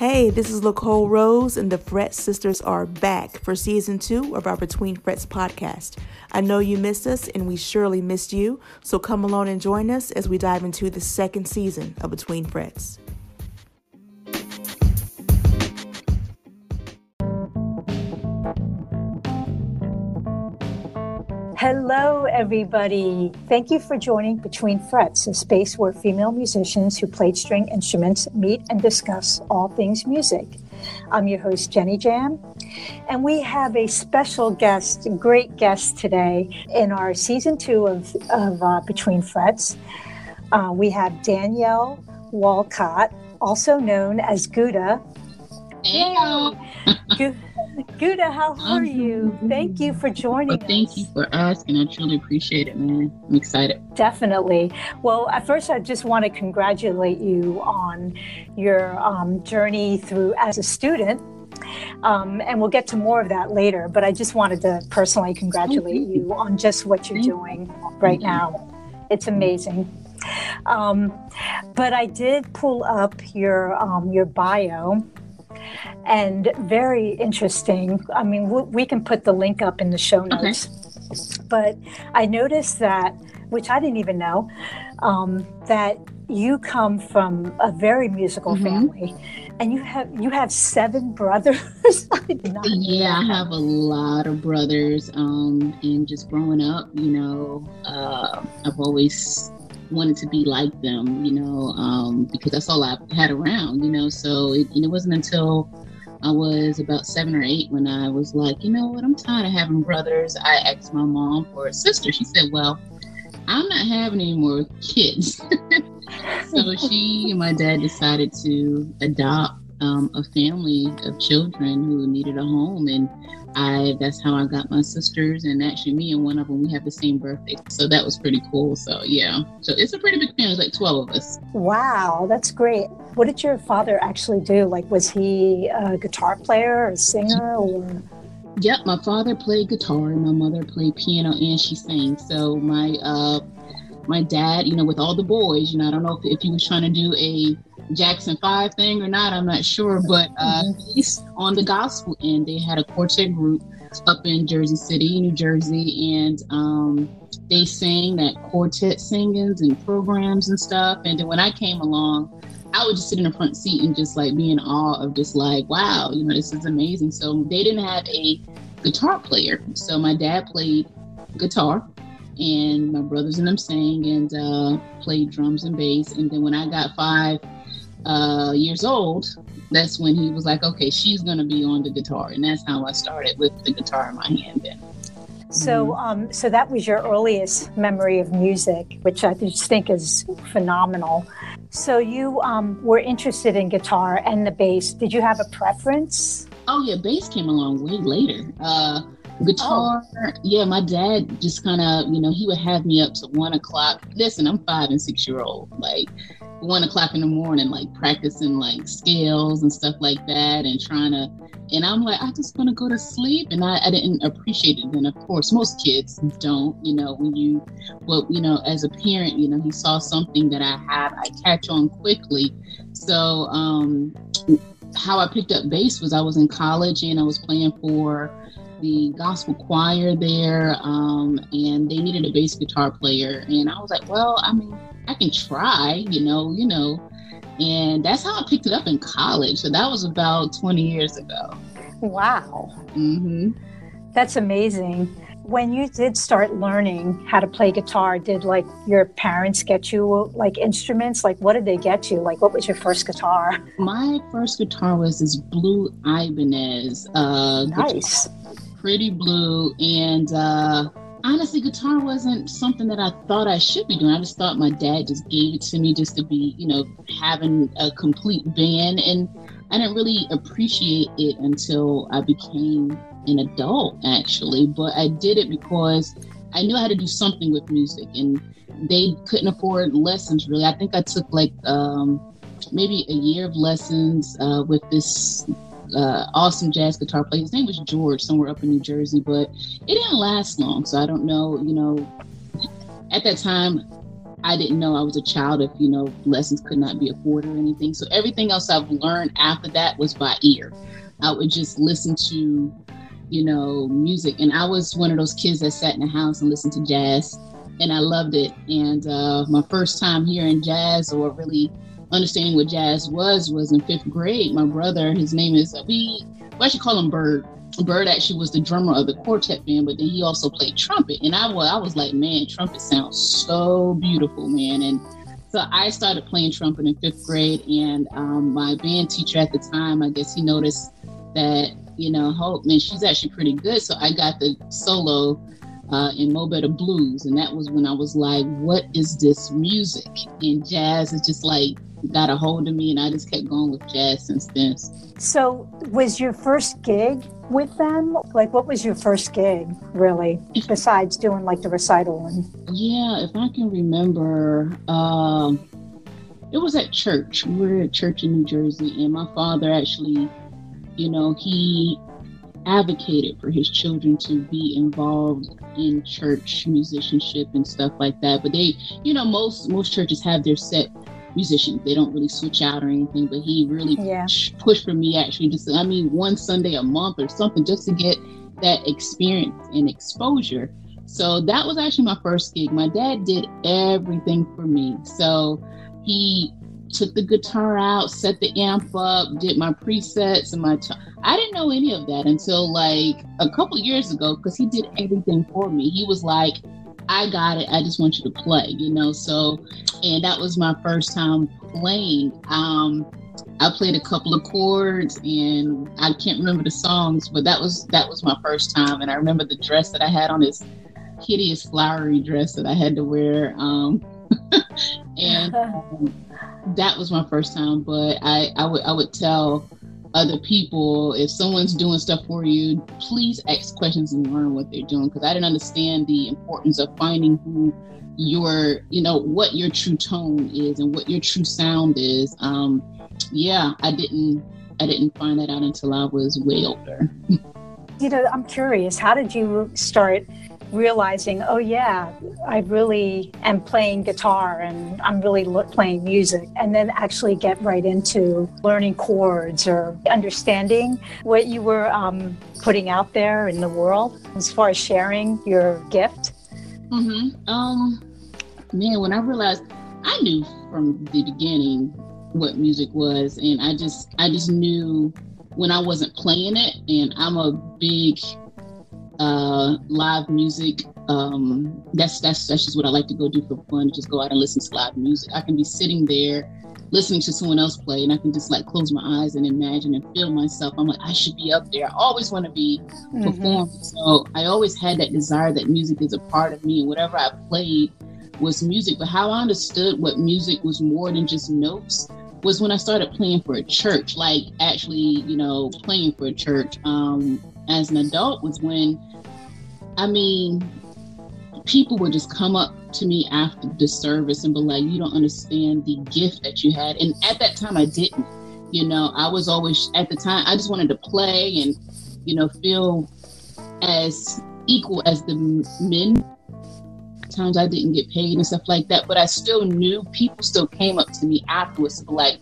Hey, this is Lacole Rose, and the Fret Sisters are back for season two of our Between Frets podcast. I know you missed us, and we surely missed you, so come along and join us as we dive into the second season of Between Frets. Everybody. Thank you for joining Between Frets, a space where female musicians who played string instruments meet and discuss all things music. I'm your host, Jenny Jam, and we have a special guest, great guest today in our season two of, of uh, Between Frets. Uh, we have Danielle Walcott, also known as Gouda. Hey. Gouda, how are you? Thank you for joining well, thank us. you for asking. I truly appreciate it, man. I'm excited. Definitely. Well, at first, I just want to congratulate you on your um, journey through as a student. Um, and we'll get to more of that later, but I just wanted to personally congratulate you on just what you're doing right now. It's amazing. Um, but I did pull up your um, your bio, and very interesting. I mean, we can put the link up in the show notes. Okay. But I noticed that, which I didn't even know, um, that you come from a very musical mm-hmm. family, and you have you have seven brothers. I yeah, I have a lot of brothers. Um, and just growing up, you know, uh, I've always wanted to be like them, you know, um, because that's all I had around, you know. So it, and it wasn't until I was about seven or eight when I was like, you know what, I'm tired of having brothers. I asked my mom for a sister. She said, well, I'm not having any more kids. so she and my dad decided to adopt um, a family of children who needed a home. And I that's how I got my sisters and actually me and one of them we have the same birthday. So that was pretty cool. So yeah. So it's a pretty big family, like 12 of us. Wow, that's great. What did your father actually do? Like was he a guitar player or a singer or Yep, my father played guitar and my mother played piano and she sang. So my uh my dad, you know, with all the boys, you know, I don't know if, if he was trying to do a Jackson Five thing or not, I'm not sure, but uh, he's on the gospel end. They had a quartet group up in Jersey City, New Jersey, and um, they sang that quartet singings and programs and stuff. And then when I came along, I would just sit in the front seat and just like be in awe of just like, wow, you know, this is amazing. So they didn't have a guitar player. So my dad played guitar and my brothers and them sang and uh, played drums and bass. And then when I got five uh, years old, that's when he was like, okay, she's going to be on the guitar. And that's how I started with the guitar in my hand then. So, mm-hmm. um, so that was your earliest memory of music, which I just think is phenomenal. So, you um, were interested in guitar and the bass. Did you have a preference? Oh yeah, bass came along way later. Uh, guitar, oh. yeah, my dad just kind of, you know, he would have me up to one o'clock. Listen, I'm five and six year old, like one o'clock in the morning, like practicing like scales and stuff like that, and trying to. And I'm like, I just want to go to sleep, and I, I didn't appreciate it. And of course, most kids don't. You know, when you, well, you know, as a parent, you know, he saw something that I have, I catch on quickly. So, um, how I picked up bass was I was in college and I was playing for the gospel choir there, um, and they needed a bass guitar player. And I was like, well, I mean, I can try, you know, you know. And that's how I picked it up in college. So that was about 20 years ago. Wow. Mm-hmm. That's amazing. When you did start learning how to play guitar, did like your parents get you like instruments? Like what did they get you? Like what was your first guitar? My first guitar was this blue Ibanez. Uh, nice. Guitar, pretty blue. And uh, honestly, guitar wasn't something that I thought I should be doing. I just thought my dad just gave it to me just to be, you know, having a complete band. And I didn't really appreciate it until I became an adult, actually. But I did it because I knew I had to do something with music. And they couldn't afford lessons, really. I think I took like um, maybe a year of lessons uh, with this uh, awesome jazz guitar player. His name was George, somewhere up in New Jersey, but it didn't last long. So I don't know, you know, at that time, I didn't know I was a child if, you know, lessons could not be afforded or anything. So everything else I've learned after that was by ear. I would just listen to, you know, music. And I was one of those kids that sat in the house and listened to jazz and I loved it. And uh, my first time hearing jazz or really understanding what jazz was was in fifth grade. My brother, his name is, we, we actually call him Bird. Bird actually was the drummer of the quartet band, but then he also played trumpet. And I was, I was like, man, trumpet sounds so beautiful, man. And so I started playing trumpet in fifth grade, and um, my band teacher at the time, I guess he noticed that you know, Hope, man, she's actually pretty good. So I got the solo uh, in Mo Better Blues, and that was when I was like, what is this music? And jazz is just like got a hold of me, and I just kept going with jazz since then. So, was your first gig with them? Like, what was your first gig, really, besides doing like the recital? And yeah, if I can remember, um, it was at church. We were at church in New Jersey, and my father actually, you know, he advocated for his children to be involved in church musicianship and stuff like that. But they, you know, most most churches have their set musicians. They don't really switch out or anything. But he really yeah. pushed for me actually just I mean one Sunday a month or something just to get that experience and exposure. So that was actually my first gig. My dad did everything for me. So he took the guitar out, set the amp up, did my presets and my. T- I didn't know any of that until like a couple years ago because he did everything for me. He was like, I got it. I just want you to play, you know. So, and that was my first time playing. Um, I played a couple of chords, and I can't remember the songs, but that was that was my first time. And I remember the dress that I had on this hideous flowery dress that I had to wear. Um, and um, that was my first time. But I, I would I would tell other people if someone's doing stuff for you, please ask questions and learn what they're doing because I didn't understand the importance of finding who your you know what your true tone is and what your true sound is. Um, yeah, I didn't I didn't find that out until I was way older. you know, I'm curious. How did you start realizing, oh, yeah, I really am playing guitar and I'm really playing music, and then actually get right into learning chords or understanding what you were um, putting out there in the world as far as sharing your gift? Mm-hmm. Um, man, when I realized, I knew from the beginning what music was, and I just, I just knew when I wasn't playing it, and I'm a big uh, live music. Um, that's that's that's just what I like to go do for fun. Just go out and listen to live music. I can be sitting there listening to someone else play, and I can just like close my eyes and imagine and feel myself. I'm like, I should be up there. I always want to be mm-hmm. performing. So I always had that desire that music is a part of me, and whatever I played was music. But how I understood what music was more than just notes was when I started playing for a church, like actually, you know, playing for a church. Um, as an adult was when I mean, people would just come up to me after the service and be like, You don't understand the gift that you had. And at that time, I didn't. You know, I was always, at the time, I just wanted to play and, you know, feel as equal as the men. Times I didn't get paid and stuff like that, but I still knew people still came up to me afterwards, like,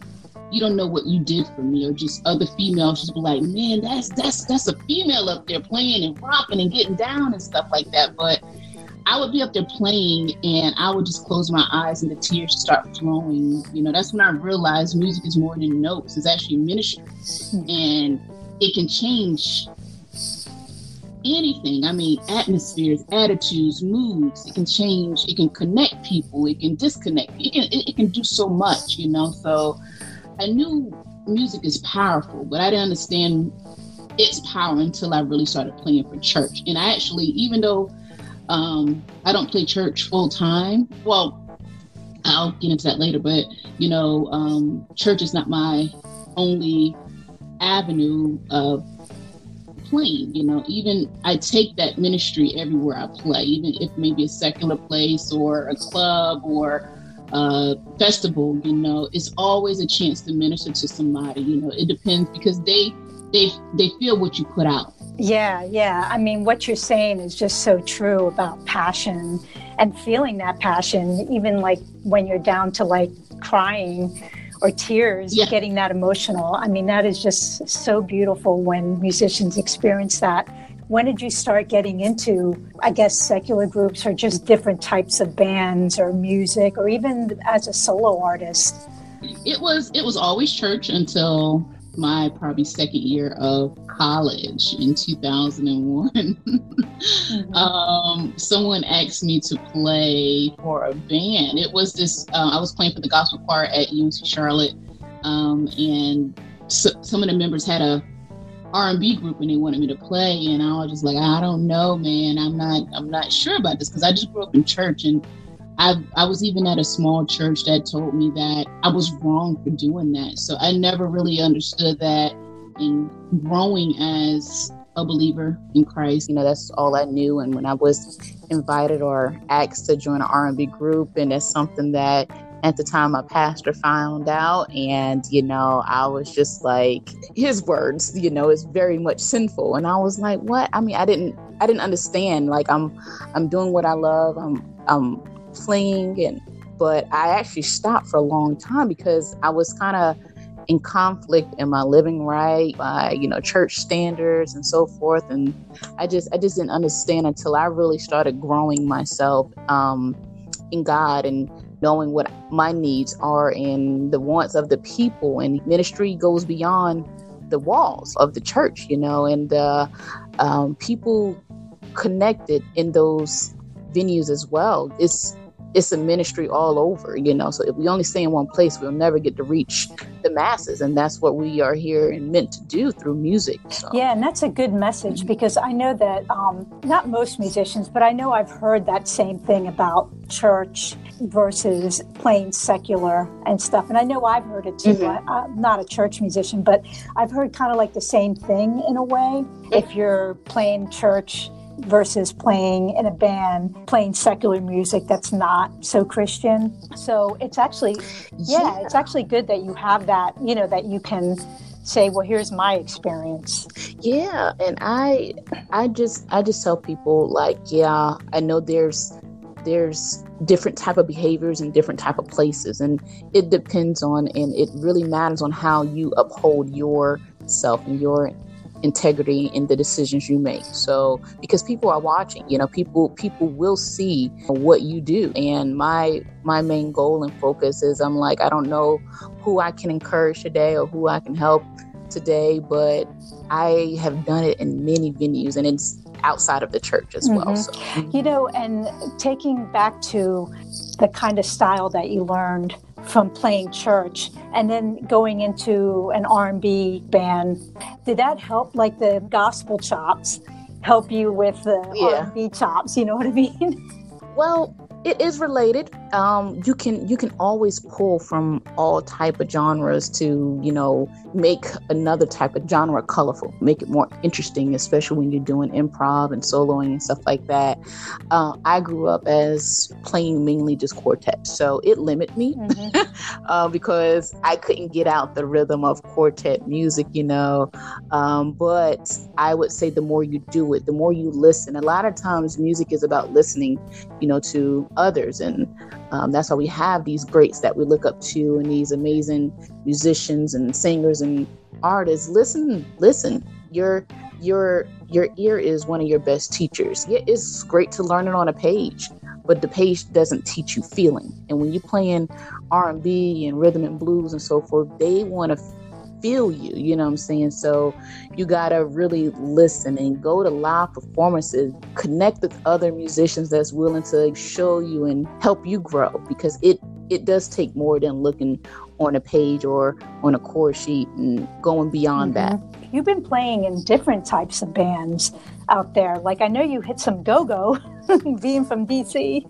you don't know what you did for me, or just other females just be like, man, that's that's that's a female up there playing and rocking and getting down and stuff like that. But I would be up there playing and I would just close my eyes and the tears start flowing. You know, that's when I realized music is more than notes, it's actually ministry. Hmm. And it can change anything. I mean, atmospheres, attitudes, moods. It can change. It can connect people. It can disconnect. It can. It, it can do so much, you know. So I knew music is powerful, but I didn't understand its power until I really started playing for church. And I actually, even though um, I don't play church full time, well, I'll get into that later, but you know, um, church is not my only avenue of playing. You know, even I take that ministry everywhere I play, even if maybe a secular place or a club or uh, festival, you know, it's always a chance to minister to somebody. You know, it depends because they they they feel what you put out. Yeah, yeah. I mean, what you're saying is just so true about passion and feeling that passion, even like when you're down to like crying or tears, yeah. getting that emotional. I mean, that is just so beautiful when musicians experience that. When did you start getting into, I guess, secular groups or just different types of bands or music or even as a solo artist? It was it was always church until my probably second year of college in 2001. mm-hmm. um, someone asked me to play for a band. It was this, uh, I was playing for the gospel choir at UNC Charlotte. Um, and so, some of the members had a R&B group and they wanted me to play and I was just like I don't know man I'm not I'm not sure about this because I just grew up in church and I, I was even at a small church that told me that I was wrong for doing that. So I never really understood that in growing as a believer in Christ. You know, that's all I knew. And when I was invited or asked to join an R&B group, and it's something that at the time my pastor found out and you know i was just like his words you know is very much sinful. And i was like what? I mean i didn't i didn't understand. Like i'm i'm doing what i love. I'm i'm playing. And but I actually stopped for a long time because I was kind of in conflict am I living right by you know church standards and so forth. And I just I just didn't understand until I really started growing myself um, in God. And knowing what my needs are and the wants of the people. And ministry goes beyond the walls of the church you know and uh, um, people connected in those venues as well. It's it's a ministry all over, you know. So if we only stay in one place, we'll never get to reach the masses. And that's what we are here and meant to do through music. So. Yeah, and that's a good message because I know that um, not most musicians, but I know I've heard that same thing about church versus playing secular and stuff. And I know I've heard it too. Mm-hmm. I, am not a church musician, but I've heard kind of like the same thing in a way. If you're playing church, versus playing in a band, playing secular music that's not so Christian. So it's actually, yeah, yeah, it's actually good that you have that, you know, that you can say well here's my experience yeah and i i just i just tell people like yeah i know there's there's different type of behaviors in different type of places and it depends on and it really matters on how you uphold yourself and your integrity in the decisions you make so because people are watching you know people people will see what you do and my my main goal and focus is i'm like i don't know who i can encourage today or who i can help today but i have done it in many venues and it's outside of the church as well mm-hmm. so. you know and taking back to the kind of style that you learned from playing church and then going into an R&B band. Did that help like the gospel chops help you with the yeah. R&B chops, you know what I mean? Well, it is related um, you can you can always pull from all type of genres to you know make another type of genre colorful make it more interesting especially when you're doing improv and soloing and stuff like that. Uh, i grew up as playing mainly just quartet so it limited me mm-hmm. uh, because i couldn't get out the rhythm of quartet music you know. Um, but i would say the more you do it the more you listen. A lot of times music is about listening you know to others and um, that's why we have these greats that we look up to and these amazing musicians and singers and artists. Listen, listen. Your your your ear is one of your best teachers. Yeah, it's great to learn it on a page, but the page doesn't teach you feeling. And when you're playing R&B and rhythm and blues and so forth, they want to feel you, you know what I'm saying? So you got to really listen and go to live performances, connect with other musicians that's willing to show you and help you grow because it it does take more than looking on a page or on a chord sheet and going beyond mm-hmm. that. You've been playing in different types of bands out there. Like I know you hit some go-go being from DC.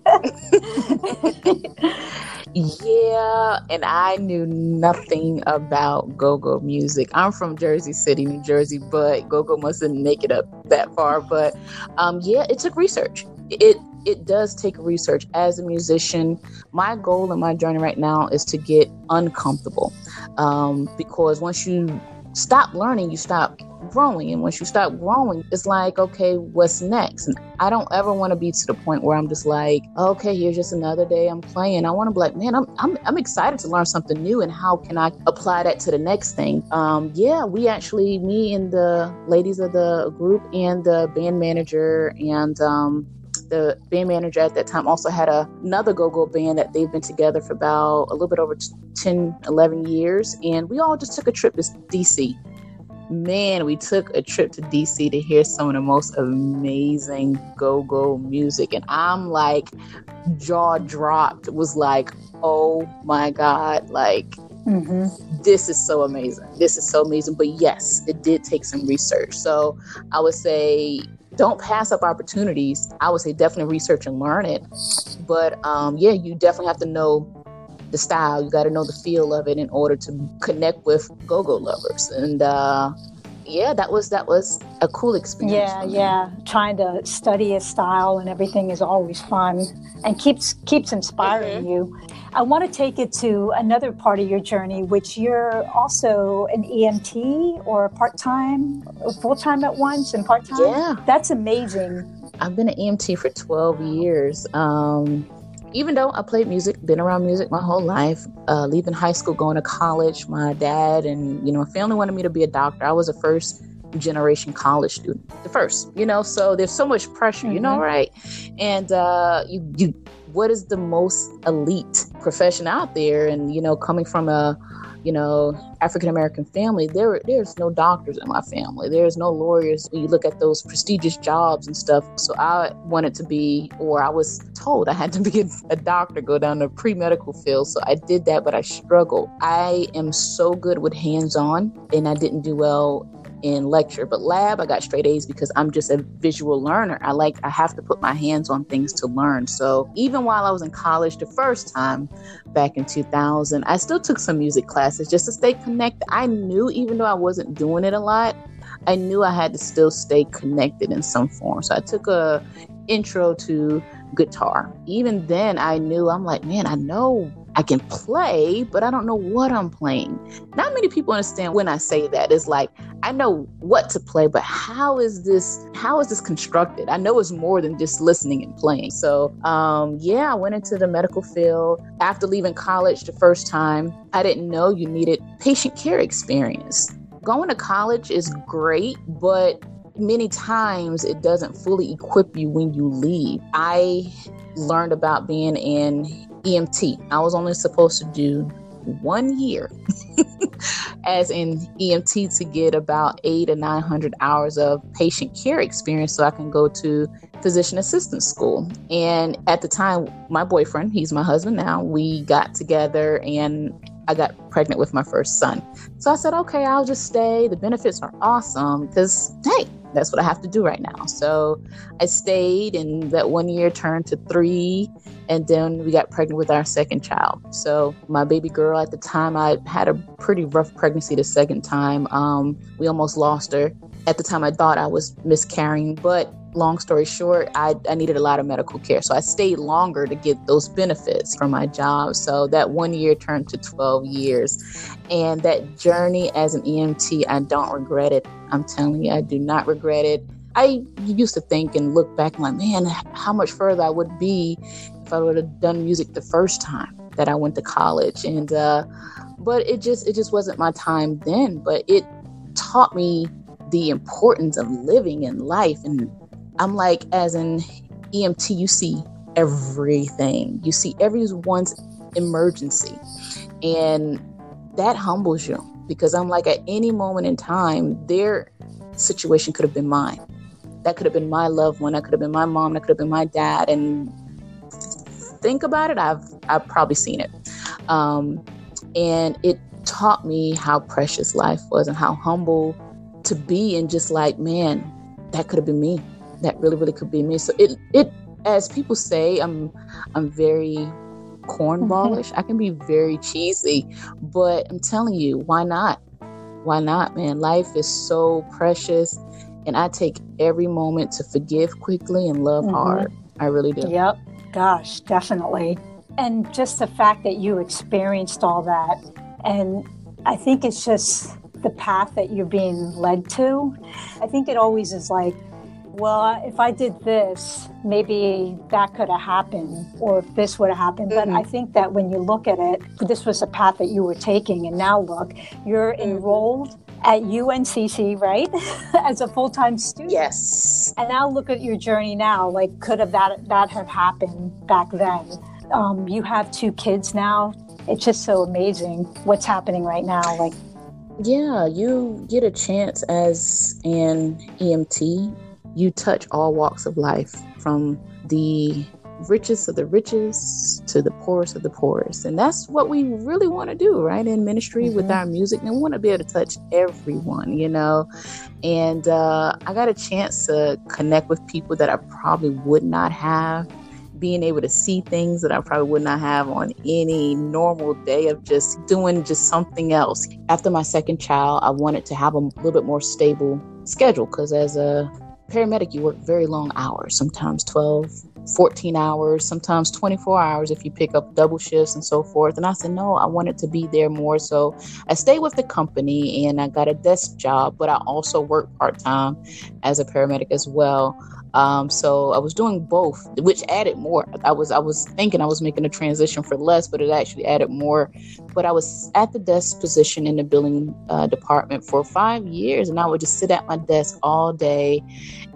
Yeah, and I knew nothing about go-go music. I'm from Jersey City, New Jersey, but go-go mustn't make it up that far. But um, yeah, it took research. It it does take research. As a musician, my goal in my journey right now is to get uncomfortable, um, because once you stop learning, you stop growing. And once you start growing, it's like, okay, what's next? And I don't ever want to be to the point where I'm just like, okay, here's just another day I'm playing. I want to be like, man, I'm, I'm, I'm excited to learn something new. And how can I apply that to the next thing? Um, yeah, we actually, me and the ladies of the group and the band manager and um, the band manager at that time also had a, another go-go band that they've been together for about a little bit over 10 11 years and we all just took a trip to dc man we took a trip to dc to hear some of the most amazing go-go music and i'm like jaw dropped it was like oh my god like Mm-hmm. This is so amazing. This is so amazing. But yes, it did take some research. So I would say don't pass up opportunities. I would say definitely research and learn it. But um, yeah, you definitely have to know the style. You got to know the feel of it in order to connect with go-go lovers. And uh, yeah, that was that was a cool experience. Yeah, yeah. Trying to study a style and everything is always fun and keeps keeps inspiring mm-hmm. you. I want to take it to another part of your journey, which you're also an EMT or part time, full time at once, and part time. Yeah, that's amazing. I've been an EMT for 12 years. Um, even though I played music, been around music my whole life, uh, leaving high school, going to college, my dad and you know family wanted me to be a doctor. I was a first generation college student, the first, you know. So there's so much pressure, mm-hmm. you know, mm-hmm. right? And uh, you you what is the most elite profession out there and you know coming from a you know african american family there there's no doctors in my family. There's no lawyers when you look at those prestigious jobs and stuff. So i wanted to be or i was told i had to be a doctor go down the pre-medical field. So i did that but i struggled. I am so good with hands-on and i didn't do well in lecture. But lab, I got straight A's because I'm just a visual learner. I like, I have to put my hands on things to learn. So even while I was in college the first time back in 2000, I still took some music classes just to stay connected. I knew, even though I wasn't doing it a lot, I knew I had to still stay connected in some form. So I took a intro to guitar. Even then, I knew I'm like, man, I know I can play, but I don't know what I'm playing. Not many people understand when I say that. It's like I know what to play, but how is this how is this constructed? I know it's more than just listening and playing. So um, yeah, I went into the medical field after leaving college the first time. I didn't know you needed patient care experience. Going to college is great, but many times it doesn't fully equip you when you leave. I learned about being in EMT. I was only supposed to do one year as an EMT to get about eight to 900 hours of patient care experience so I can go to physician assistant school. And at the time, my boyfriend, he's my husband now, we got together and I got pregnant with my first son. So I said, okay, I'll just stay. The benefits are awesome because, hey, that's what I have to do right now. So I stayed, and that one year turned to three, and then we got pregnant with our second child. So my baby girl at the time, I had a pretty rough pregnancy the second time. Um, we almost lost her. At the time, I thought I was miscarrying, but long story short, I, I needed a lot of medical care. So I stayed longer to get those benefits from my job. So that one year turned to 12 years. And that journey as an EMT, I don't regret it. I'm telling you, I do not regret it. I used to think and look back like, man, how much further I would be if I would have done music the first time that I went to college. And uh, but it just it just wasn't my time then. But it taught me the importance of living in life and I'm like, as an EMT, you see everything. You see everyone's emergency. And that humbles you because I'm like, at any moment in time, their situation could have been mine. That could have been my loved one. That could have been my mom. That could have been my dad. And think about it, I've I've probably seen it. Um, and it taught me how precious life was and how humble to be and just like, man, that could have been me that really really could be me. So it it as people say i'm i'm very cornballish. I can be very cheesy but i'm telling you why not? Why not man? Life is so precious and i take every moment to forgive quickly and love mm-hmm. hard. I really do. Yep. Gosh definitely. And just the fact that you experienced all that and i think it's just the path that you're being led to. I think it always is like, well, if I did this, maybe that could have happened, or if this would have happened. Mm-hmm. But I think that when you look at it, this was a path that you were taking, and now look, you're mm-hmm. enrolled at UNCC, right? As a full time student. Yes. And now look at your journey now. Like, could have that that have happened back then? Um, you have two kids now. It's just so amazing what's happening right now. Like, yeah, you get a chance as an EMT. You touch all walks of life from the richest of the richest to the poorest of the poorest. And that's what we really want to do, right? In ministry mm-hmm. with our music. And we want to be able to touch everyone, you know? And uh, I got a chance to connect with people that I probably would not have. Being able to see things that I probably would not have on any normal day of just doing just something else. After my second child, I wanted to have a little bit more stable schedule because as a paramedic, you work very long hours, sometimes 12, 14 hours, sometimes 24 hours if you pick up double shifts and so forth. And I said, no, I wanted to be there more. So I stayed with the company and I got a desk job, but I also work part time as a paramedic as well. Um, so I was doing both, which added more. I was I was thinking I was making a transition for less, but it actually added more. But I was at the desk position in the billing uh, department for five years, and I would just sit at my desk all day.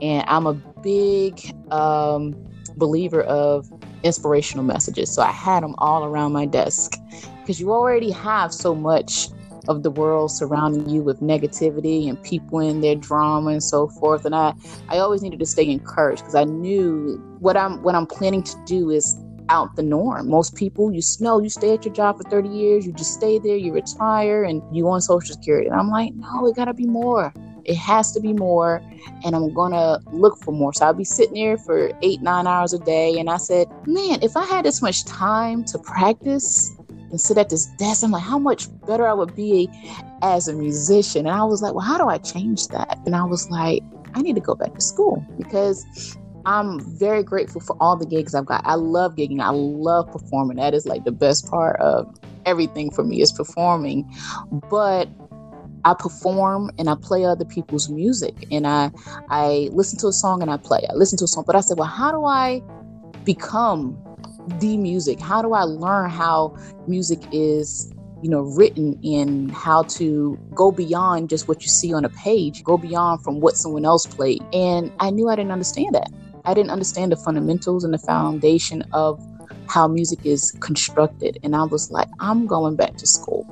And I'm a big um, believer of inspirational messages. So I had them all around my desk because you already have so much of the world surrounding you with negativity and people in their drama and so forth. And I, I always needed to stay encouraged because I knew what I'm what I'm planning to do is out the norm. Most people, you know, you stay at your job for 30 years, you just stay there, you retire, and you on Social Security. And I'm like, no, it gotta be more. It has to be more, and I'm gonna look for more. So I'll be sitting there for eight, nine hours a day. And I said, man, if I had this much time to practice and sit at this desk, I'm like, how much better I would be as a musician. And I was like, well, how do I change that? And I was like, I need to go back to school because I'm very grateful for all the gigs I've got. I love gigging. I love performing. That is like the best part of everything for me is performing. But I perform and I play other people's music and I I listen to a song and I play. I listen to a song, but I said, well, how do I become the music? How do I learn how music is you know written in how to go beyond just what you see on a page go beyond from what someone else played and i knew i didn't understand that i didn't understand the fundamentals and the foundation of how music is constructed. And I was like, I'm going back to school.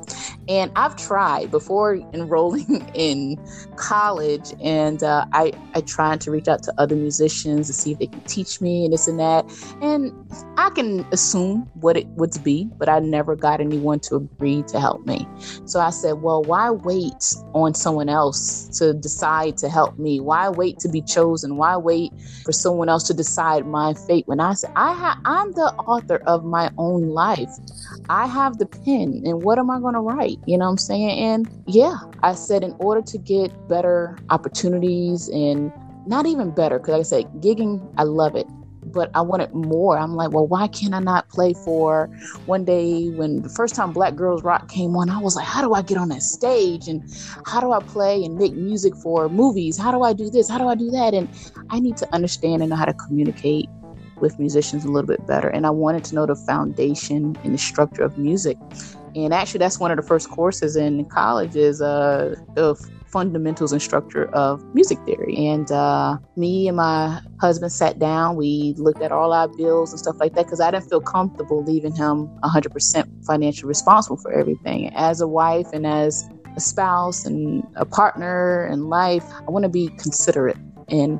And I've tried before enrolling in college, and uh, I, I tried to reach out to other musicians to see if they can teach me and this and that. And I can assume what it would be, but I never got anyone to agree to help me. So I said, well, why wait on someone else to decide to help me? Why wait to be chosen? Why wait for someone else to decide my fate? When I said, I ha- I'm the author of my own life. I have the pen, and what am I going to write? You know what I'm saying? And yeah, I said, in order to get better opportunities and not even better, because like I said, gigging, I love it but I wanted more. I'm like, well, why can't I not play for one day when the first time Black Girls Rock came on? I was like, how do I get on that stage? And how do I play and make music for movies? How do I do this? How do I do that? And I need to understand and know how to communicate with musicians a little bit better. And I wanted to know the foundation and the structure of music. And actually, that's one of the first courses in college is uh, the fundamentals and structure of music theory. And uh, me and my husband sat down. We looked at all our bills and stuff like that because I didn't feel comfortable leaving him 100% financially responsible for everything. As a wife and as a spouse and a partner in life, I want to be considerate and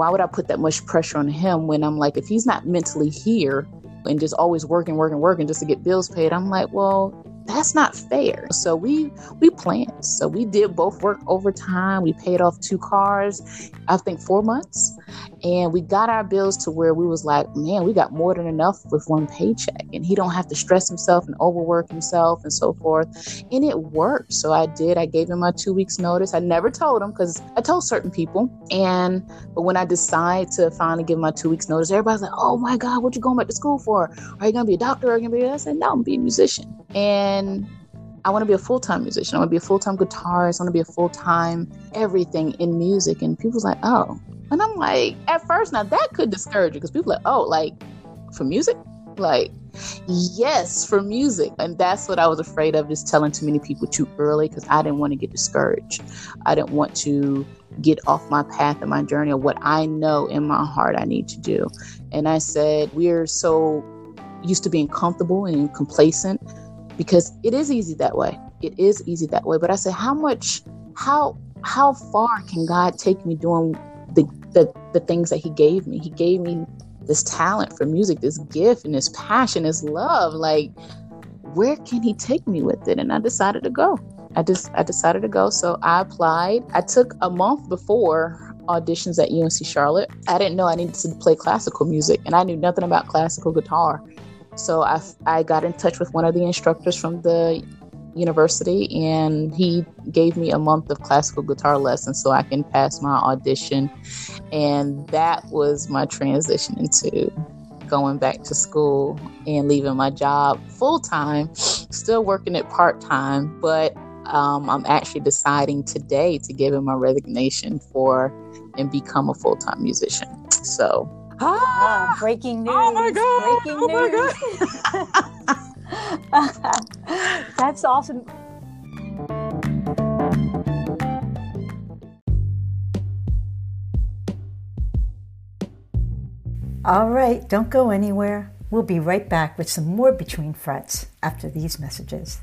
why would I put that much pressure on him when I'm like, if he's not mentally here and just always working, working, working just to get bills paid, I'm like, well, that's not fair. So we we planned. So we did both work overtime. We paid off two cars, I think four months, and we got our bills to where we was like, man, we got more than enough with one paycheck, and he don't have to stress himself and overwork himself and so forth. And it worked. So I did. I gave him my two weeks notice. I never told him because I told certain people, and but when I decided to finally give my two weeks notice, everybody's like, oh my god, what you going back to school for? Are you gonna be a doctor? Are you gonna be? I said, no, I'm being a musician. And I want to be a full time musician. I want to be a full time guitarist. I want to be a full time everything in music. And people's like, oh. And I'm like, at first, now that could discourage you because people are like, oh, like for music? Like, yes, for music. And that's what I was afraid of, just telling too many people too early because I didn't want to get discouraged. I didn't want to get off my path and my journey of what I know in my heart I need to do. And I said, we're so used to being comfortable and complacent because it is easy that way. It is easy that way. But I said, how much, how, how far can God take me doing the, the, the things that He gave me? He gave me this talent for music, this gift, and this passion, this love. Like, where can He take me with it? And I decided to go. I just I decided to go. So I applied. I took a month before auditions at UNC Charlotte. I didn't know I needed to play classical music, and I knew nothing about classical guitar. So I, I got in touch with one of the instructors from the university, and he gave me a month of classical guitar lessons so I can pass my audition. And that was my transition into going back to school and leaving my job full time, still working it part time, but um, I'm actually deciding today to give in my resignation for and become a full time musician. So, ah, breaking news! Oh my god! Breaking oh my god! That's awesome. All right, don't go anywhere. We'll be right back with some more Between Frets after these messages.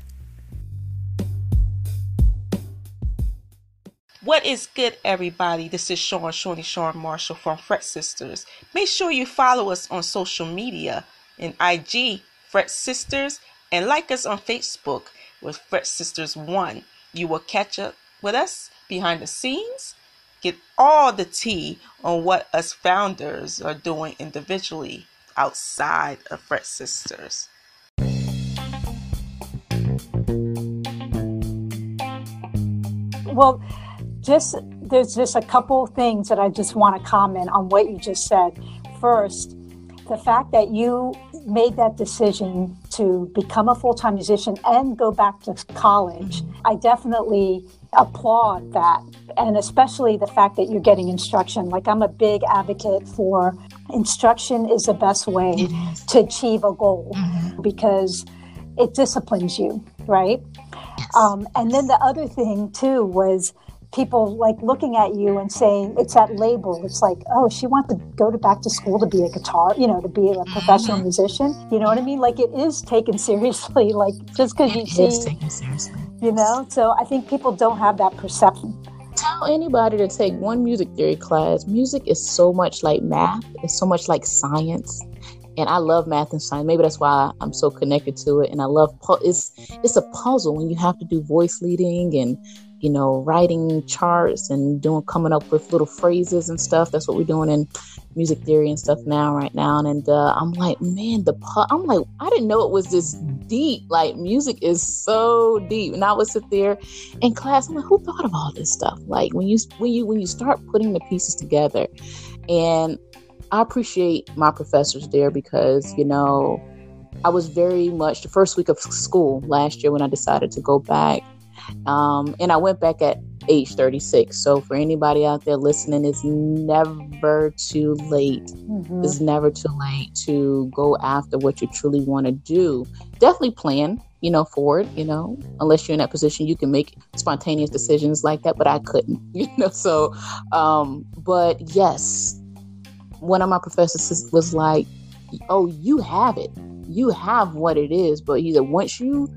What is good, everybody? This is Sean, Shawnee Sean Marshall from Fret Sisters. Make sure you follow us on social media in IG, Fret Sisters, and like us on Facebook with Fret Sisters 1. You will catch up with us behind the scenes, get all the tea on what us founders are doing individually outside of Fret Sisters. Well, just there's just a couple things that I just want to comment on what you just said. First, the fact that you made that decision to become a full-time musician and go back to college, I definitely applaud that. And especially the fact that you're getting instruction. Like I'm a big advocate for instruction is the best way to achieve a goal mm-hmm. because it disciplines you, right? Yes. Um, and then the other thing too was people like looking at you and saying it's that label. It's like oh she wants to go to back to school to be a guitar you know to be a professional mm-hmm. musician. You know what i mean? Like it is taken seriously like just because you see taken seriously. you know? So i think people don't have that perception. Tell anybody to take one music theory class. Music is so much like math. It's so much like science. And I love math and science. Maybe that's why I'm so connected to it. And I love pu- it's it's a puzzle when you have to do voice leading and you know, writing charts and doing coming up with little phrases and stuff. That's what we're doing in music theory and stuff now, right now. And uh, I'm like, man, the I'm like, I didn't know it was this deep. Like music is so deep. And I would sit there in class. I'm like, who thought of all this stuff? Like when you when you when you start putting the pieces together, and I appreciate my professors there because you know. I was very much the first week of school last year when I decided to go back um, and I went back at age 36. So for anybody out there listening, it's never too late. Mm-hmm. It's never too late to go after what you truly want to do. Definitely plan, you know, for it, you know, unless you're in that position, you can make spontaneous decisions like that, but I couldn't, you know, so, um, but yes, one of my professors was like, oh, you have it. You have what it is, but he said, once you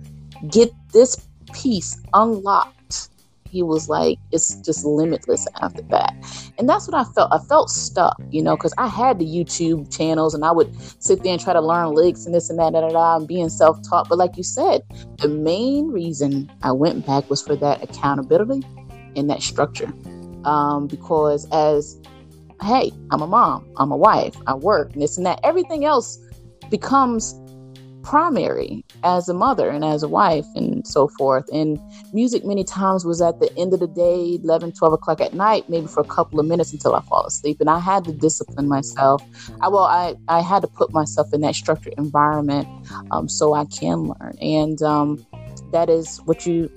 get this piece unlocked. He was like it's just limitless after that. And that's what i felt. I felt stuck you know because i had the youtube channels and i would sit there and try to learn licks and this and that da, da, da, and being self-taught. But like you said the main reason i went back was for that accountability and that structure. Um, because as hey i'm a mom i'm a wife i work and this and that everything else becomes primary as a mother and as a wife and so forth. And music many times was at the end of the day, 11, 12 o'clock at night, maybe for a couple of minutes until I fall asleep. And I had to discipline myself. I, well, I, I had to put myself in that structured environment um, so I can learn. And um, that is what you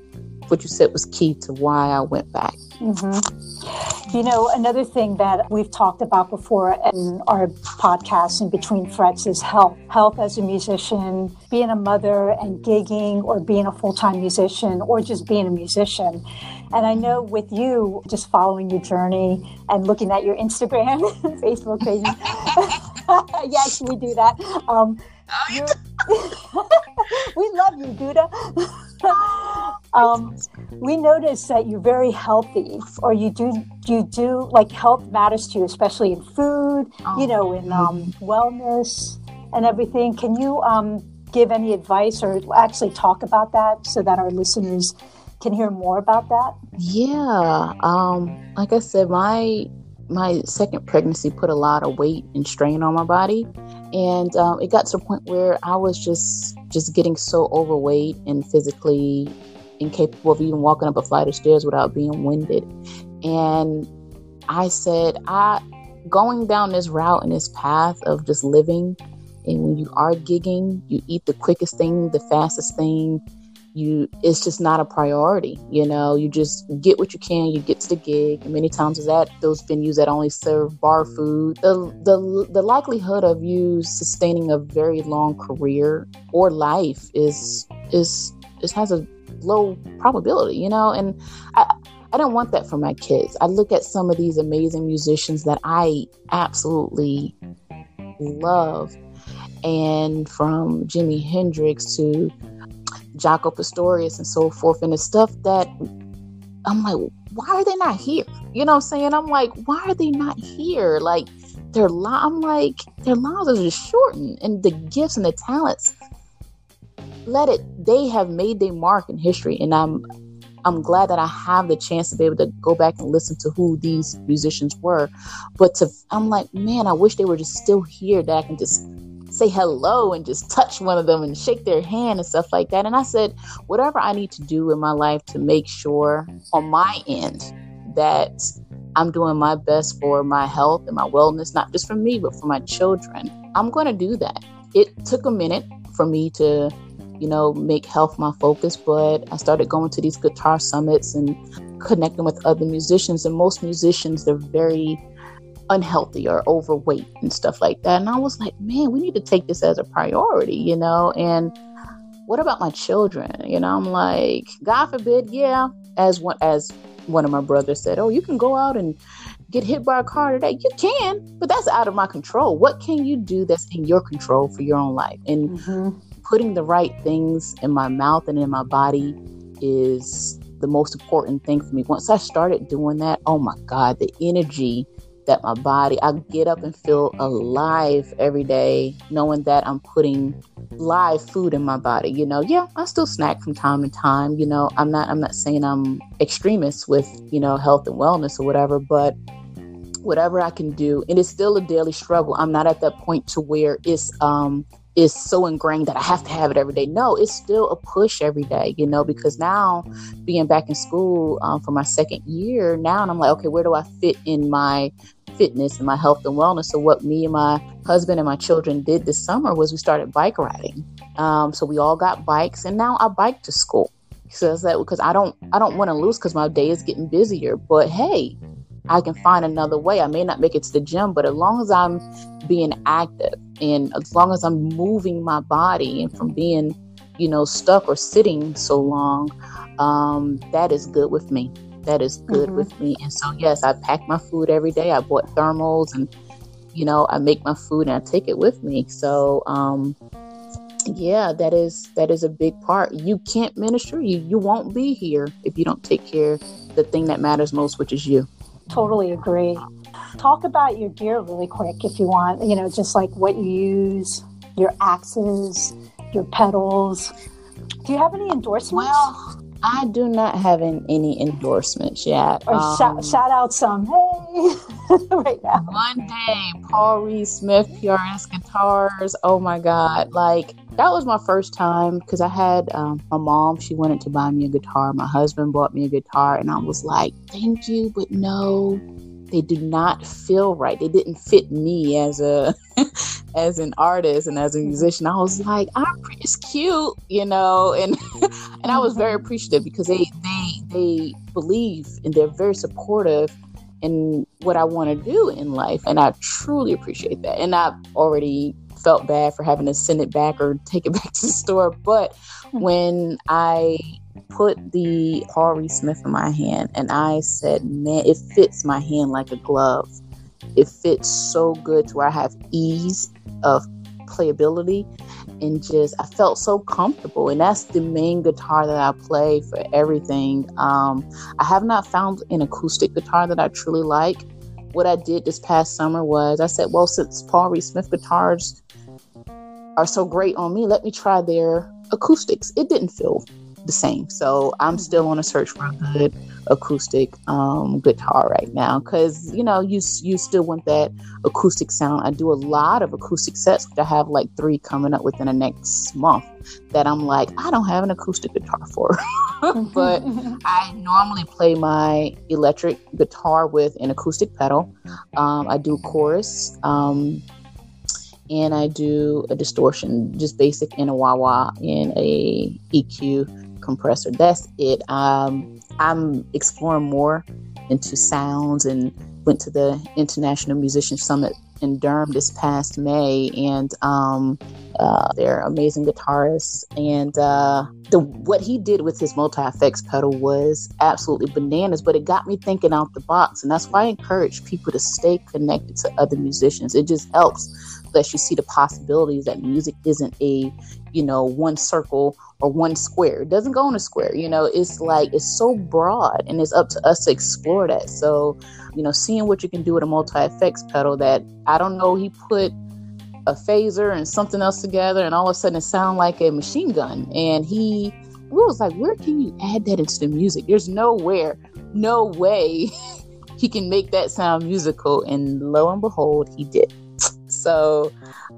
what you said was key to why I went back. Mm-hmm. You know, another thing that we've talked about before in our podcast in between frets is health. Health as a musician, being a mother and gigging, or being a full time musician, or just being a musician. And I know with you, just following your journey and looking at your Instagram, Facebook page. yes, we do that. Um, we love you, Duda. Um, we notice that you're very healthy, or you do you do like health matters to you, especially in food, oh. you know, in um, wellness and everything. Can you um, give any advice or actually talk about that so that our listeners can hear more about that? Yeah, um, like I said, my my second pregnancy put a lot of weight and strain on my body and um, it got to a point where i was just just getting so overweight and physically incapable of even walking up a flight of stairs without being winded. And i said i going down this route and this path of just living and when you are gigging you eat the quickest thing the fastest thing you it's just not a priority you know? You just get what you can you get to the gig and many times is that those venues that only serve bar food the the the likelihood of you sustaining a very long career or life is is it has a low probability you know and i I don't want that for my kids. I look at some of these amazing musicians that I absolutely love, and from Jimi Hendrix to Jaco Pastorius and so forth, and the stuff that I'm like, why are they not here? You know what I'm saying? I'm like, why are they not here? Like their li- I'm like, their lives are just shortened, and the gifts and the talents. Let it. They have made their mark in history, and I'm I'm glad that I have the chance to be able to go back and listen to who these musicians were. But to I'm like, man, I wish they were just still here that I can just say hello and just touch one of them and shake their hand and stuff like that. And I said, whatever I need to do in my life to make sure on my end that I'm doing my best for my health and my wellness, not just for me, but for my children, I'm going to do that. It took a minute for me to, you know, make health my focus, but I started going to these guitar summits and connecting with other musicians. And most musicians, they're very unhealthy or overweight and stuff like that. And I was like, man, we need to take this as a priority, you know? And what about my children? You know, I'm like, God forbid, yeah, as one as one of my brothers said, Oh, you can go out and get hit by a car today. You can, but that's out of my control. What can you do that's in your control for your own life? And mm-hmm. Putting the right things in my mouth and in my body is the most important thing for me. Once I started doing that, oh my God, the energy that my body, I get up and feel alive every day, knowing that I'm putting live food in my body. You know, yeah, I still snack from time to time. You know, I'm not, I'm not saying I'm extremist with, you know, health and wellness or whatever, but whatever I can do, and it's still a daily struggle. I'm not at that point to where it's, um, is so ingrained that I have to have it every day. No, it's still a push every day, you know, because now being back in school um, for my second year, now and I'm like, okay, where do I fit in my fitness and my health and wellness. So what me and my husband and my children did this summer was we started bike riding. Um, so we all got bikes, and now I bike to school. Says that because I don't I don't want to lose because my day is getting busier. But hey, I can find another way. I may not make it to the gym, but as long as I'm being active and as long as I'm moving my body and from being, you know, stuck or sitting so long, um, that is good with me that is good mm-hmm. with me. And so, yes, I pack my food every day. I bought thermals and, you know, I make my food and I take it with me. So, um, yeah, that is that is a big part. You can't minister. You you won't be here if you don't take care of the thing that matters most, which is you. Totally agree. Talk about your gear really quick if you want. You know, just like what you use, your axes, your pedals. Do you have any endorsements? Well, I do not have any endorsements yet. Or um, shout, shout, out some, hey, right now. One day, Paul Reed Smith PRS guitars. Oh my God. Like, that was my first time because I had um, my mom, she wanted to buy me a guitar. My husband bought me a guitar, and I was like, thank you, but no, they do not feel right. They didn't fit me as a as an artist and as a mm-hmm. musician, I was like, ah, I'm it's cute, you know, and and I was very mm-hmm. appreciative because they they they believe and they're very supportive in what I want to do in life, and I truly appreciate that. And I've already felt bad for having to send it back or take it back to the store, but when I put the Paul Reed Smith in my hand and I said, man, it fits my hand like a glove. It fits so good to where I have ease of playability and just I felt so comfortable and that's the main guitar that I play for everything. Um, I have not found an acoustic guitar that I truly like. What I did this past summer was I said, well, since Paul Reed Smith guitars are so great on me, let me try their acoustics. It didn't feel the same. So I'm still on a search for a good acoustic um, guitar right now because you know you you still want that acoustic sound. I do a lot of acoustic sets. which I have like three coming up within the next month that I'm like I don't have an acoustic guitar for, but I normally play my electric guitar with an acoustic pedal. Um, I do chorus. Um, and I do a distortion, just basic in a wah wah in a EQ compressor. That's it. Um, I'm exploring more into sounds and went to the International Musician Summit in Durham this past May, and um, uh, they're amazing guitarists. And uh, the what he did with his multi effects pedal was absolutely bananas. But it got me thinking out the box, and that's why I encourage people to stay connected to other musicians. It just helps lets you see the possibilities that music isn't a you know one circle or one square. It doesn't go in a square. You know, it's like it's so broad and it's up to us to explore that. So, you know, seeing what you can do with a multi effects pedal that I don't know, he put a phaser and something else together and all of a sudden it sounded like a machine gun. And he we was like, where can you add that into the music? There's nowhere, no way he can make that sound musical. And lo and behold, he did. So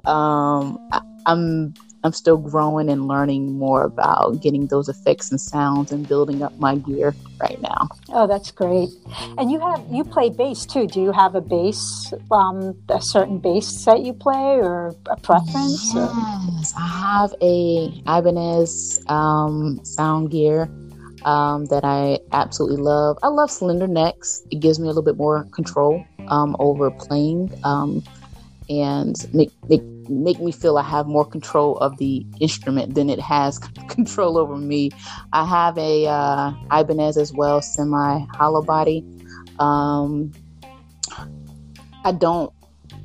um, I, I'm I'm still growing and learning more about getting those effects and sounds and building up my gear right now. Oh, that's great. And you have you play bass too. Do you have a bass, um, a certain bass that you play, or a preference? Yes, or? I have a Ibanez um, sound gear. Um, that I absolutely love. I love slender necks. It gives me a little bit more control um, over playing um, and make, make make me feel I have more control of the instrument than it has control over me. I have a uh, Ibanez as well, semi hollow body. Um, I don't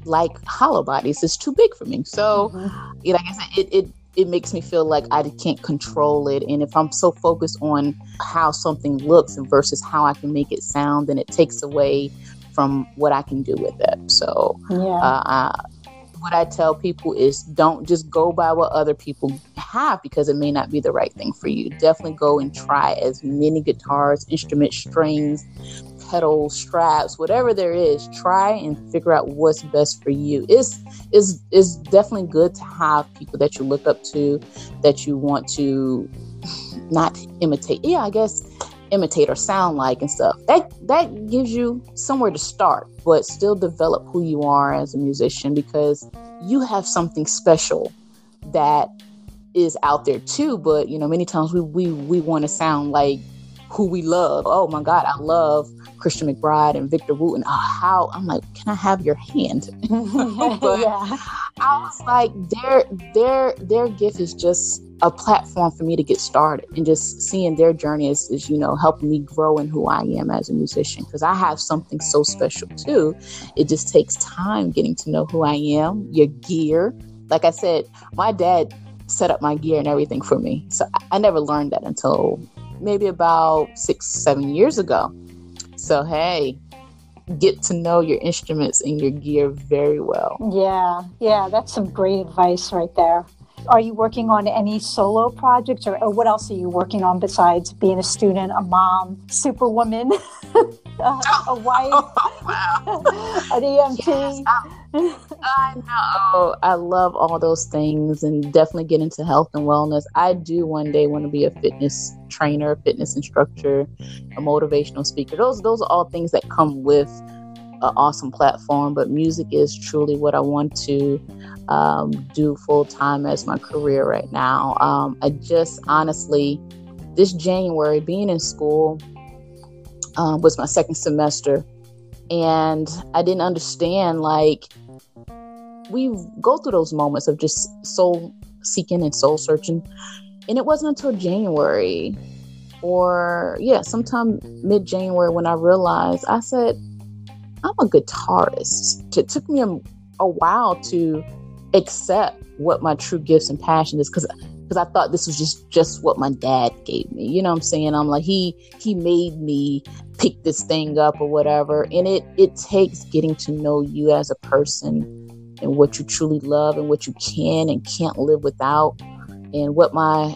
like hollow bodies; it's too big for me. So, mm-hmm. like I said, it, it it makes me feel like I can't control it. And if I'm so focused on how something looks and versus how I can make it sound, then it takes away from what I can do with it. So, yeah. uh, I, what I tell people is don't just go by what other people have because it may not be the right thing for you. Definitely go and try as many guitars, instrument strings, pedals, straps, whatever there is. Try and figure out what's best for you. It's is is definitely good to have people that you look up to, that you want to not imitate. Yeah, I guess imitate or sound like and stuff. That that gives you somewhere to start, but still develop who you are as a musician because you have something special that is out there too. But you know, many times we we we want to sound like who we love. Oh my God, I love Christian McBride and Victor Wooten. Oh, how I'm like, can I have your hand? but yeah. I was like, their their their gift is just a platform for me to get started and just seeing their journey is, is you know helping me grow in who I am as a musician because I have something so special too. It just takes time getting to know who I am, your gear. Like I said, my dad set up my gear and everything for me, so I, I never learned that until maybe about six, seven years ago. So hey, get to know your instruments and your gear very well. Yeah, yeah, that's some great advice right there. Are you working on any solo projects or, or what else are you working on besides being a student, a mom, superwoman, uh, a wife, oh, an EMT? Yes, I, I know. I love all those things and definitely get into health and wellness. I do one day want to be a fitness trainer, fitness instructor, a motivational speaker. Those those are all things that come with an awesome platform, but music is truly what I want to um, do full time as my career right now. Um, I just honestly, this January, being in school um, was my second semester, and I didn't understand like we go through those moments of just soul seeking and soul searching, and it wasn't until January or yeah, sometime mid January when I realized I said I'm a guitarist. It took me a, a while to accept what my true gifts and passion is because because I thought this was just just what my dad gave me. You know what I'm saying? I'm like he he made me pick this thing up or whatever. And it it takes getting to know you as a person and what you truly love and what you can and can't live without. And what my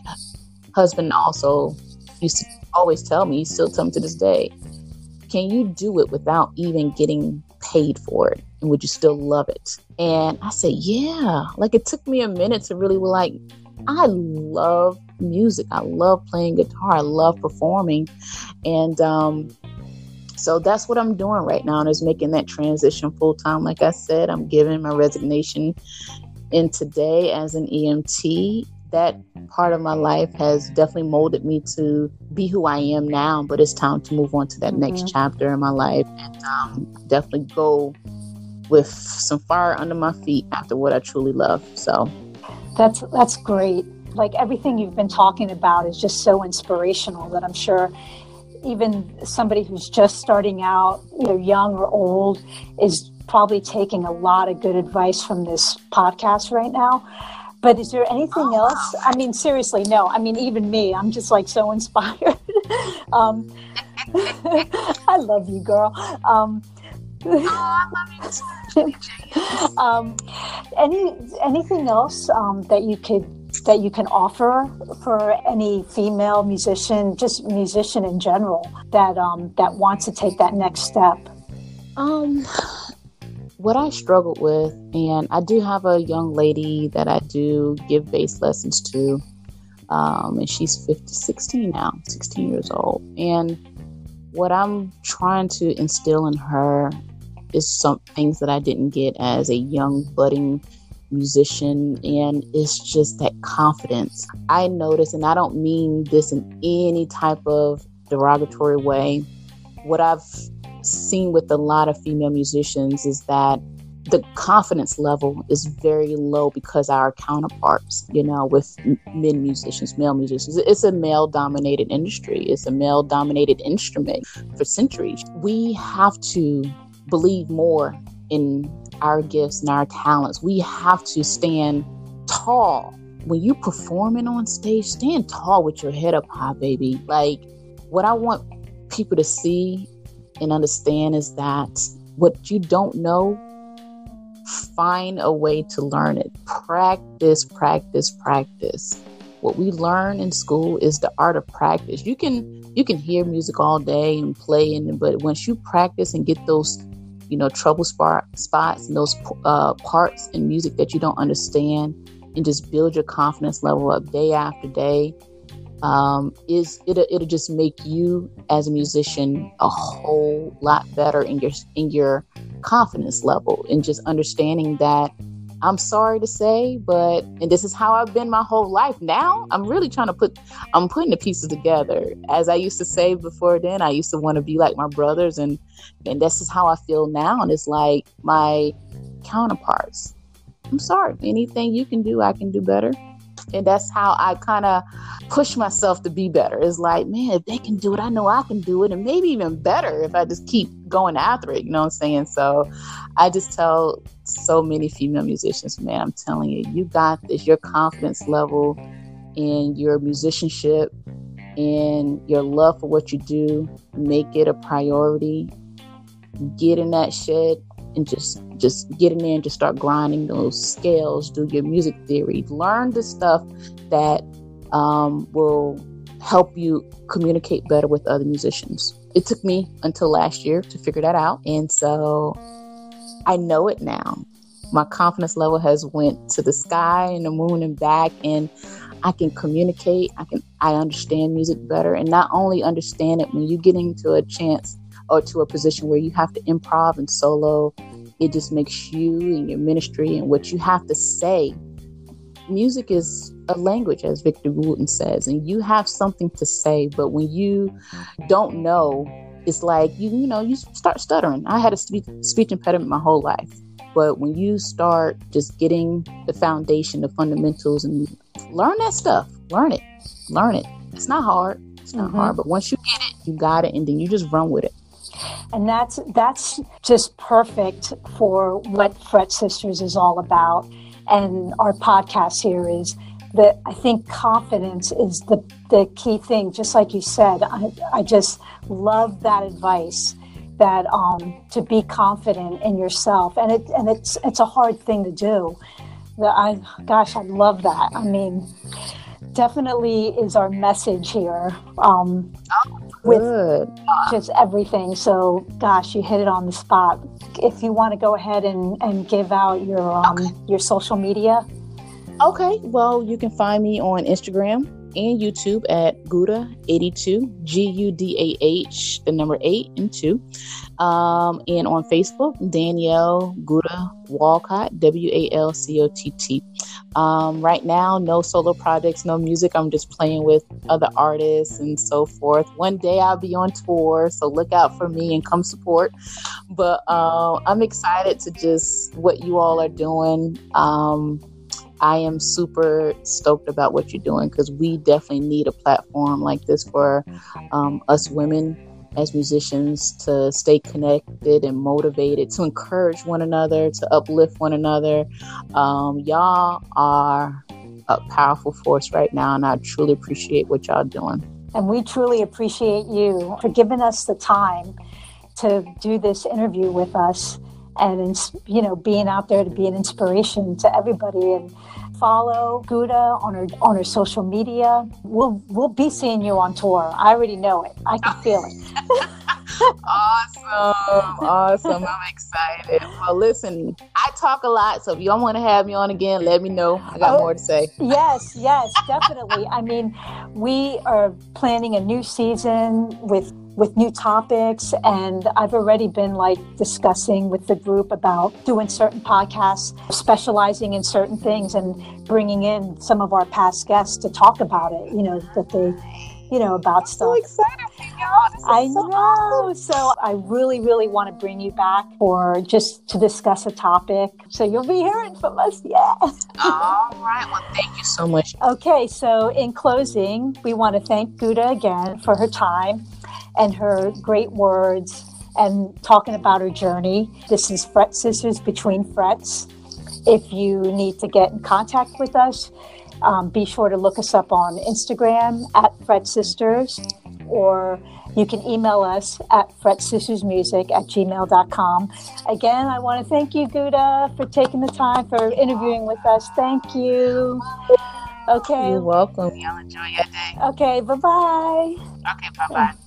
husband also used to always tell me, he still tell me to this day, can you do it without even getting paid for it? And would you still love it? And I said, yeah. Like it took me a minute to really like, I love music. I love playing guitar. I love performing. And um, so that's what I'm doing right now and is making that transition full time. Like I said, I'm giving my resignation in today as an EMT that part of my life has definitely molded me to be who I am now. But it's time to move on to that mm-hmm. next chapter in my life and um, definitely go with some fire under my feet after what I truly love. So that's that's great. Like everything you've been talking about is just so inspirational that I'm sure even somebody who's just starting out, either young or old, is probably taking a lot of good advice from this podcast right now. But is there anything else? I mean, seriously, no. I mean, even me, I'm just like so inspired. um, I love you, girl. Um, um, any anything else um, that you could that you can offer for any female musician, just musician in general, that um, that wants to take that next step? Um, what I struggled with, and I do have a young lady that I do give bass lessons to, um, and she's 50, 16 now, 16 years old. And what I'm trying to instill in her is some things that I didn't get as a young, budding musician, and it's just that confidence. I notice, and I don't mean this in any type of derogatory way, what I've seen with a lot of female musicians is that the confidence level is very low because our counterparts, you know, with men musicians, male musicians, it's a male dominated industry. It's a male dominated instrument for centuries. We have to believe more in our gifts and our talents. We have to stand tall. When you're performing on stage, stand tall with your head up high, baby. Like what I want people to see and understand is that what you don't know, find a way to learn it. Practice, practice, practice. What we learn in school is the art of practice. You can you can hear music all day and play, and but once you practice and get those, you know, trouble spot, spots and those uh, parts in music that you don't understand, and just build your confidence level up day after day, um, is it'll, it'll just make you as a musician a whole lot better in your in your confidence level and just understanding that I'm sorry to say, but and this is how I've been my whole life. Now I'm really trying to put I'm putting the pieces together. As I used to say before then, I used to want to be like my brothers and and this is how I feel now. And it's like my counterparts. I'm sorry. Anything you can do, I can do better. And that's how I kind of push myself to be better. It's like, man, if they can do it, I know I can do it. And maybe even better if I just keep going after it. You know what I'm saying? So I just tell so many female musicians, man, I'm telling you, you got this. Your confidence level and your musicianship and your love for what you do, make it a priority. Get in that shed and just just get in there and just start grinding those scales do your music theory. Learn the stuff that um, will help you communicate better with other musicians. It took me until last year to figure that out and so i know it now. My confidence level has went to the sky and the moon and back and i can communicate i can i understand music better and not only understand it when you get into a chance or to a position where you have to improv and solo. It just makes you and your ministry and what you have to say. Music is a language, as Victor Wooten says, and you have something to say, but when you don't know, it's like you you know you start stuttering. I had a speech, speech impediment my whole life, but when you start just getting the foundation, the fundamentals, and learn that stuff, learn it, learn it. It's not hard. It's not mm-hmm. hard, but once you get it, you got it, and then you just run with it. And that's that's just perfect for what Fret Sisters is all about. And our podcast here is that I think confidence is the, the key thing. Just like you said, I, I just love that advice that um, to be confident in yourself, and it and it's it's a hard thing to do. That I, gosh, I love that. I mean, definitely is our message here. Um, oh, with just everything. So, gosh, you hit it on the spot. If you want to go ahead and, and give out your um, okay. your social media. Okay, well, you can find me on Instagram and YouTube at Gudah82, G U D A H, the number eight and two. Um, and on Facebook, Danielle Gudah Walcott, W A L C O T T. Um, right now, no solo projects, no music. I'm just playing with other artists and so forth. One day I'll be on tour, so look out for me and come support. But uh, I'm excited to just what you all are doing. Um, I am super stoked about what you're doing because we definitely need a platform like this for um, us women as musicians to stay connected and motivated, to encourage one another, to uplift one another. Um, y'all are a powerful force right now, and I truly appreciate what y'all doing. And we truly appreciate you for giving us the time to do this interview with us and you know being out there to be an inspiration to everybody and follow Gudah on her on her social media. We'll we'll be seeing you on tour. I already know it. I can feel it. awesome, awesome. I'm excited. Well, listen, I talk a lot, so if y'all want to have me on again, let me know. I got oh, more to say. Yes, yes, definitely. I mean, we are planning a new season with with new topics. And I've already been like discussing with the group about doing certain podcasts, specializing in certain things, and bringing in some of our past guests to talk about it, you know, that they, you know, about stuff. So excited I so know. Awesome. So I really, really want to bring you back for just to discuss a topic. So you'll be hearing from us. Yeah. All right. Well, thank you so much. Okay. So in closing, we want to thank Gudah again for her time and her great words and talking about her journey. This is Fret Sisters Between Frets. If you need to get in contact with us, um, be sure to look us up on Instagram at Fret Sisters, or you can email us at fretsistersmusic at gmail.com. Again, I want to thank you, Gudah, for taking the time for interviewing with us. Thank you. Okay. You're welcome. Y'all enjoy your day. Okay, bye bye. Okay, bye bye.